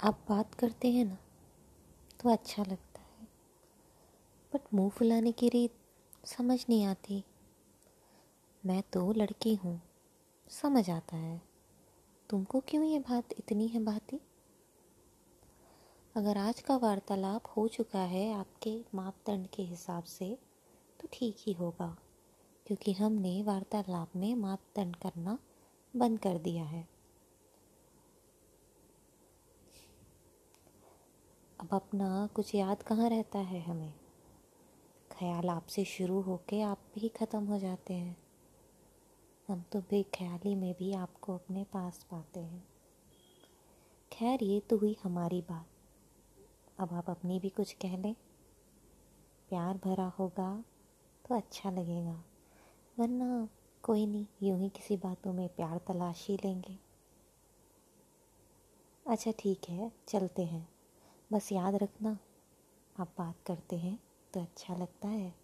आप बात करते हैं ना तो अच्छा लगता है। बट मुँह फुलाने की रीत समझ नहीं आती। मैं तो लड़की हूँ, समझ आता है। तुमको क्यों ये बात इतनी है बाती अगर आज का वार्तालाप हो चुका है आपके मापदंड के हिसाब से तो ठीक ही होगा, क्योंकि हमने वार्तालाप में मापदंड करना बंद कर दिया है। अब अपना कुछ याद कहाँ रहता है हमें? ख्याल आपसे शुरू होके आप भी ख़त्म हो जाते हैं। हम तो बेख्याली में भी आपको अपने पास पाते हैं। खैर, ये तो हुई हमारी बात। अब आप अपनी भी कुछ कह लें। प्यार भरा होगा तो अच्छा लगेगा, वरना कोई नहीं, यूँ ही किसी बातों में प्यार तलाश ही लेंगे। अच्छा ठीक है, चलते हैं। बस याद रखना। आप बात करते हैं तो अच्छा लगता है।